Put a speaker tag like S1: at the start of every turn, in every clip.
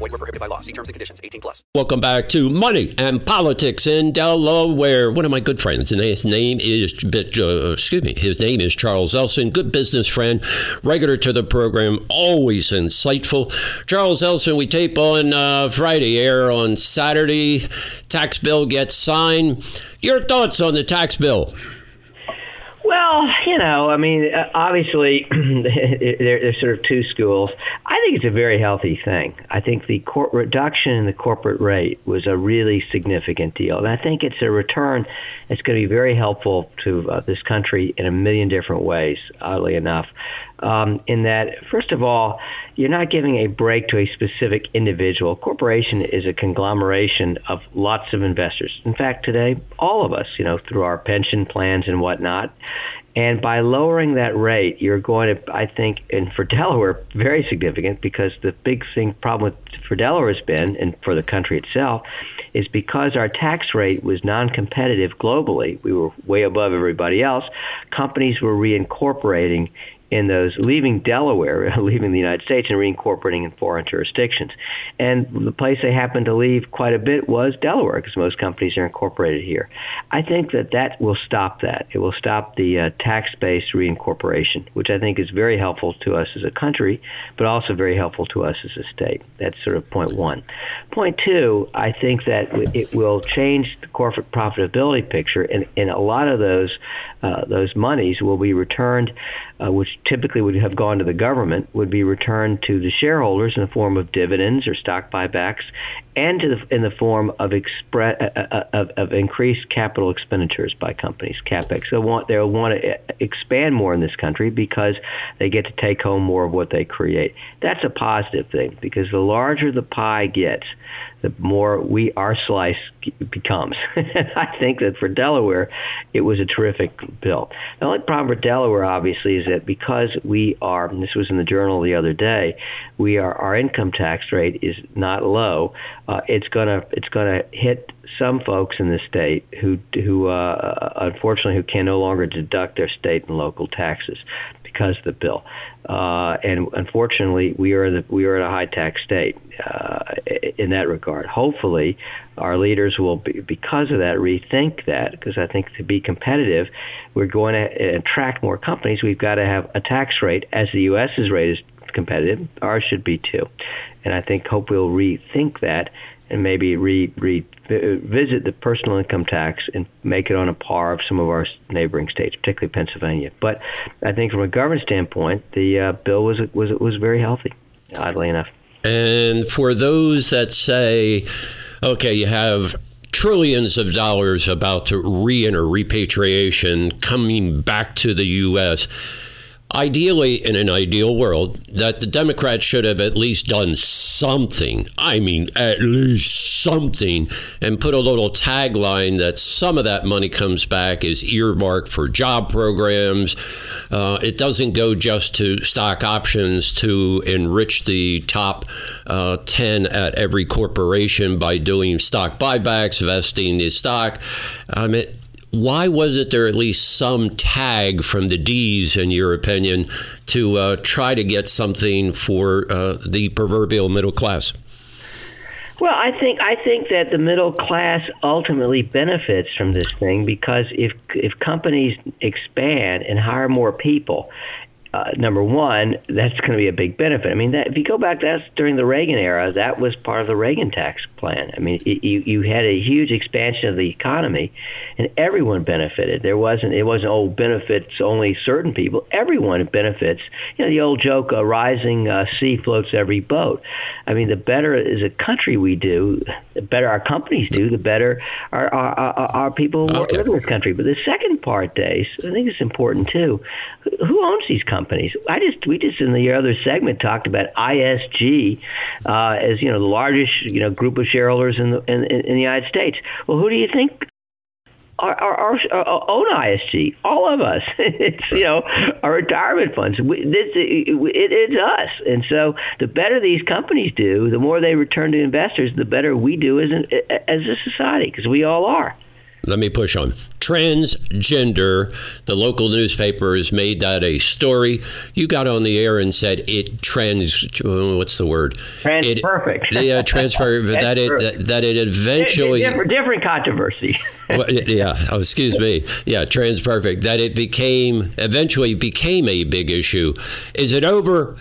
S1: Void were prohibited by law. See terms and conditions. 18 plus.
S2: Welcome back to Money and Politics in Delaware. One of my good friends, and his name is, uh, excuse me, his name is Charles Elson. Good business friend, regular to the program, always insightful. Charles Elson, we tape on uh, Friday, air on Saturday. Tax bill gets signed. Your thoughts on the tax bill?
S3: Well, you know, I mean, uh, obviously, there, there's sort of two schools. I think it's a very healthy thing. I think the court reduction in the corporate rate was a really significant deal, and I think it's a return that's going to be very helpful to uh, this country in a million different ways. Oddly enough, um, in that, first of all, you're not giving a break to a specific individual. Corporation is a conglomeration of lots of investors. In fact, today, all of us, you know, through our pension plans and whatnot, and by lowering that rate, you're going to, I think, and for Delaware, very significant because the big thing problem with, for Delaware has been, and for the country itself, is because our tax rate was non-competitive globally. We were way above everybody else. Companies were reincorporating in those leaving Delaware, leaving the United States and reincorporating in foreign jurisdictions. And the place they happened to leave quite a bit was Delaware because most companies are incorporated here. I think that that will stop that. It will stop the uh, tax-based reincorporation, which I think is very helpful to us as a country, but also very helpful to us as a state. That's sort of point one. Point two, I think that it will change the corporate profitability picture, and, and a lot of those uh, those monies will be returned uh, which typically would have gone to the government, would be returned to the shareholders in the form of dividends or stock buybacks, and the, in the form of, expre- uh, uh, of, of, increased capital expenditures by companies, capex. They'll want they'll want to expand more in this country because they get to take home more of what they create. That's a positive thing because the larger the pie gets, the more we our slice becomes. I think that for Delaware, it was a terrific bill. The only problem for Delaware, obviously, is that because we are, this was in the journal the other day, we are our income tax rate is not low. Uh, it's gonna it's gonna hit some folks in the state who who uh, unfortunately who can no longer deduct their state and local taxes because of the bill. Uh, and unfortunately, we are the, we are in a high tax state uh, in that regard. Hopefully, our leaders will, be, because of that, rethink that. Because I think to be competitive, we're going to attract more companies. We've got to have a tax rate as the U.S.'s rate is competitive. Ours should be too. And I think hope we'll rethink that and maybe re, re visit the personal income tax and make it on a par of some of our neighboring states, particularly Pennsylvania. But I think from a government standpoint, the uh, bill was was was very healthy, oddly enough.
S2: And for those that say, okay, you have trillions of dollars about to re-enter repatriation coming back to the U.S Ideally, in an ideal world, that the Democrats should have at least done something. I mean, at least something, and put a little tagline that some of that money comes back is earmarked for job programs. Uh, it doesn't go just to stock options to enrich the top uh, 10 at every corporation by doing stock buybacks, vesting the stock. I mean, why wasn't there at least some tag from the D's, in your opinion, to uh, try to get something for uh, the proverbial middle class?
S3: Well, I think I think that the middle class ultimately benefits from this thing because if if companies expand and hire more people, uh, number one, that's going to be a big benefit. I mean, that, if you go back, that's during the Reagan era. That was part of the Reagan tax plan. I mean, it, you you had a huge expansion of the economy, and everyone benefited. There wasn't it wasn't oh benefits only certain people. Everyone benefits. You know, the old joke, a rising uh, sea floats every boat. I mean, the better as a country we do, the better our companies do, the better our our, our, our people okay. live in this country. But the second part, Dace, I think it's important too. Who owns these companies? Companies. I just we just in the other segment talked about ISG uh, as you know the largest you know group of shareholders in the in, in the United States. Well, who do you think our, our, our, own ISG, all of us. it's you know our retirement funds. We, this, it, it, it's us, and so the better these companies do, the more they return to investors, the better we do as an, as a society, because we all are
S2: let me push on transgender. The local newspapers made that a story. You got on the air and said it trans. Oh, what's the word?
S3: Trans it, perfect.
S2: Yeah, transfer. that it that, that, it eventually
S3: different, different controversy.
S2: well, yeah. Oh, excuse me. Yeah, TransPerfect. That it became eventually became a big issue. Is it over?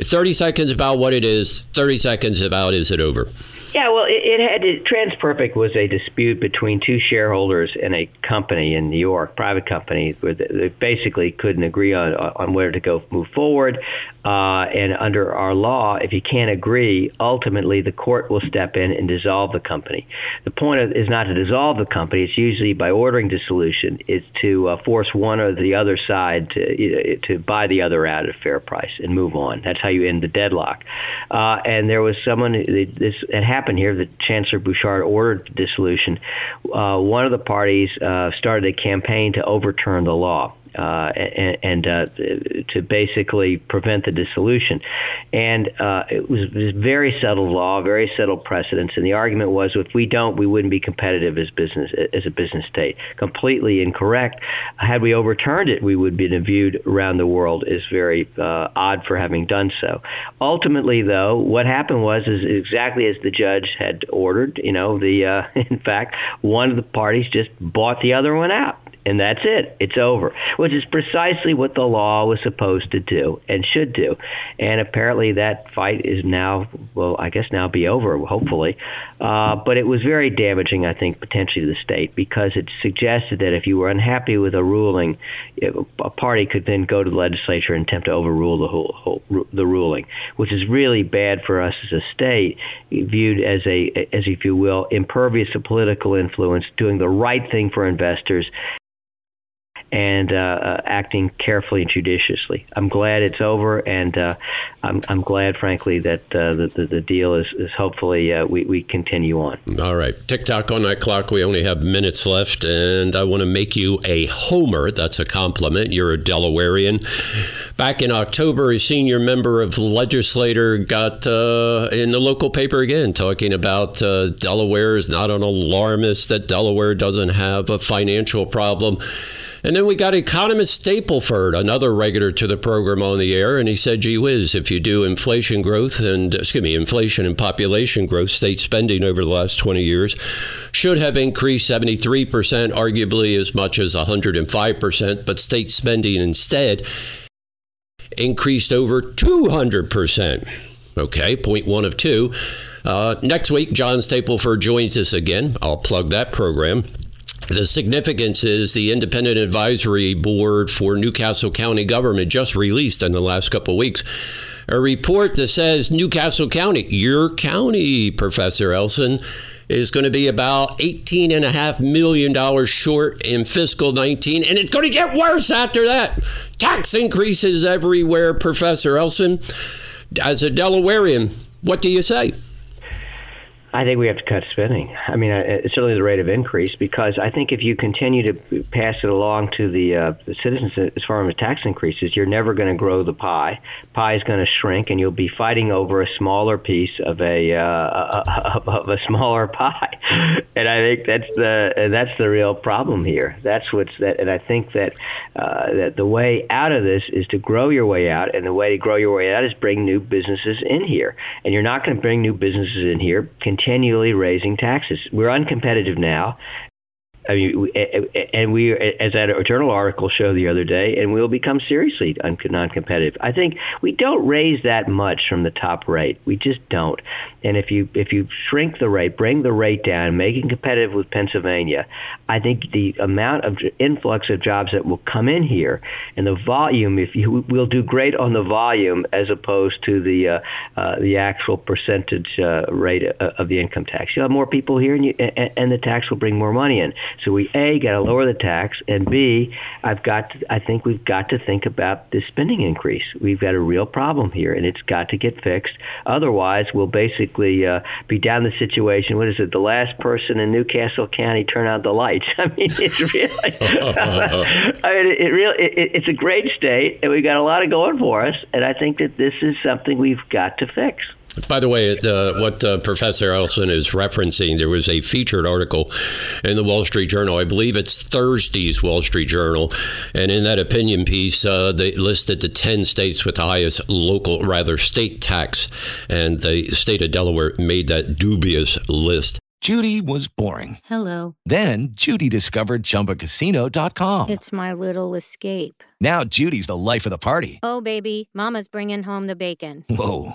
S2: 30 seconds about what it is, 30 seconds about is it over?
S3: Yeah, well, it, it had it, TransPerfect was a dispute between two shareholders in a company in New York, private company, where they basically couldn't agree on on where to go move forward. Uh, and under our law, if you can't agree, ultimately the court will step in and dissolve the company. The point is not to dissolve the company. It's usually by ordering dissolution. It's to uh, force one or the other side to you to buy the other out at a fair price and move on. That's how you end the deadlock. Uh, and there was someone this had happened here. The Chancellor Bouchard ordered the dissolution. Uh, one of the parties uh, started a campaign to overturn the law uh, and, and uh, to basically prevent the dissolution. And uh, it was, was very settled law, very settled precedents. And the argument was, if we don't, we wouldn't be competitive as business as a business state. Completely incorrect. Had we overturned it, we would be viewed around the world as very uh, odd for having done so. Ultimately, though, what happened was is exactly as the judge had ordered. You know, the uh, in fact, one of the parties just bought the other one out and that's it. It's over, which is precisely what the law was supposed to do and should do. And apparently that fight is now, well, I guess now be over, hopefully. Uh, but it was very damaging, I think, potentially to the state because it suggested that if you were unhappy with a ruling, a party could then go to the legislature and attempt to overrule the whole, whole the ruling, which is really bad for us as a state, viewed as a, as if you will, impervious to political influence, doing the right thing for investors and uh, uh, acting carefully and judiciously. I'm glad it's over, and uh, I'm, I'm glad, frankly, that uh, the, the, the deal is, is hopefully uh, we, we continue on.
S2: All right. Tick tock on that clock. We only have minutes left, and I want to make you a homer. That's a compliment. You're a Delawarean. Back in October, a senior member of the legislature got uh, in the local paper again talking about Delaware is not an alarmist, that Delaware doesn't have a financial problem. And then we got economist Stapleford, another regular to the program on the air, and he said, gee whiz, if you do inflation growth and, excuse me, inflation and population growth, state spending over the last 20 years should have increased 73%, arguably as much as 105%, but state spending instead increased over 200%. Okay, point one of two. Uh, next week, John Stapleford joins us again. I'll plug that program. The significance is the Independent Advisory Board for New Castle County Government just released in the last couple of weeks a report that says New Castle County, your county, Professor Elson, is going to be about $18.5 million short in fiscal 19, and it's going to get worse after that. Tax increases everywhere, Professor Elson. As a Delawarean, what do you say?
S3: I think we have to cut spending. I mean, uh, certainly the rate of increase, because I think if you continue to pass it along to the, uh, the citizens as far as tax increases, you're never going to grow the pie. Pie is going to shrink, and you'll be fighting over a smaller piece of a uh, of a smaller pie. And I think that's the that's the real problem here. That's what's that, and I think that uh, that the way out of this is to grow your way out, and the way to grow your way out is bring new businesses in here. And you're not going to bring new businesses in here continually raising taxes. We're uncompetitive now. I mean, and we, as that journal article showed the other day, and we'll become seriously non-competitive. I think we don't raise that much from the top rate. We just don't. And if you if you shrink the rate, bring the rate down, make it competitive with Pennsylvania, I think the amount of influx of jobs that will come in here and the volume, if you will do great on the volume as opposed to the uh, uh, the actual percentage uh, rate of the income tax. You'll have more people here, and, you, and the tax will bring more money in. So we a got to lower the tax, and b I've got to, I think we've got to think about the spending increase. We've got a real problem here, and it's got to get fixed. Otherwise, we'll basically uh, be down the situation. What is it? The last person in New Castle County turn out the lights. I mean, it's really. I mean, it, it really. It, it's a great state, and we've got a lot of going for us. And I think that this is something we've got to fix.
S2: By the way, uh, what uh, Professor Elson is referencing, there was a featured article in the Wall Street Journal. I believe it's Thursday's Wall Street Journal. And in that opinion piece, uh, they listed the 10 states with the highest local, rather, state tax. And the state of Delaware made that dubious list.
S4: Judy was boring.
S5: Hello.
S4: Then Judy discovered ChumbaCasino.com.
S5: It's my little escape.
S4: Now Judy's the life of the party.
S5: Oh, baby, Mama's bringing home the bacon.
S4: Whoa,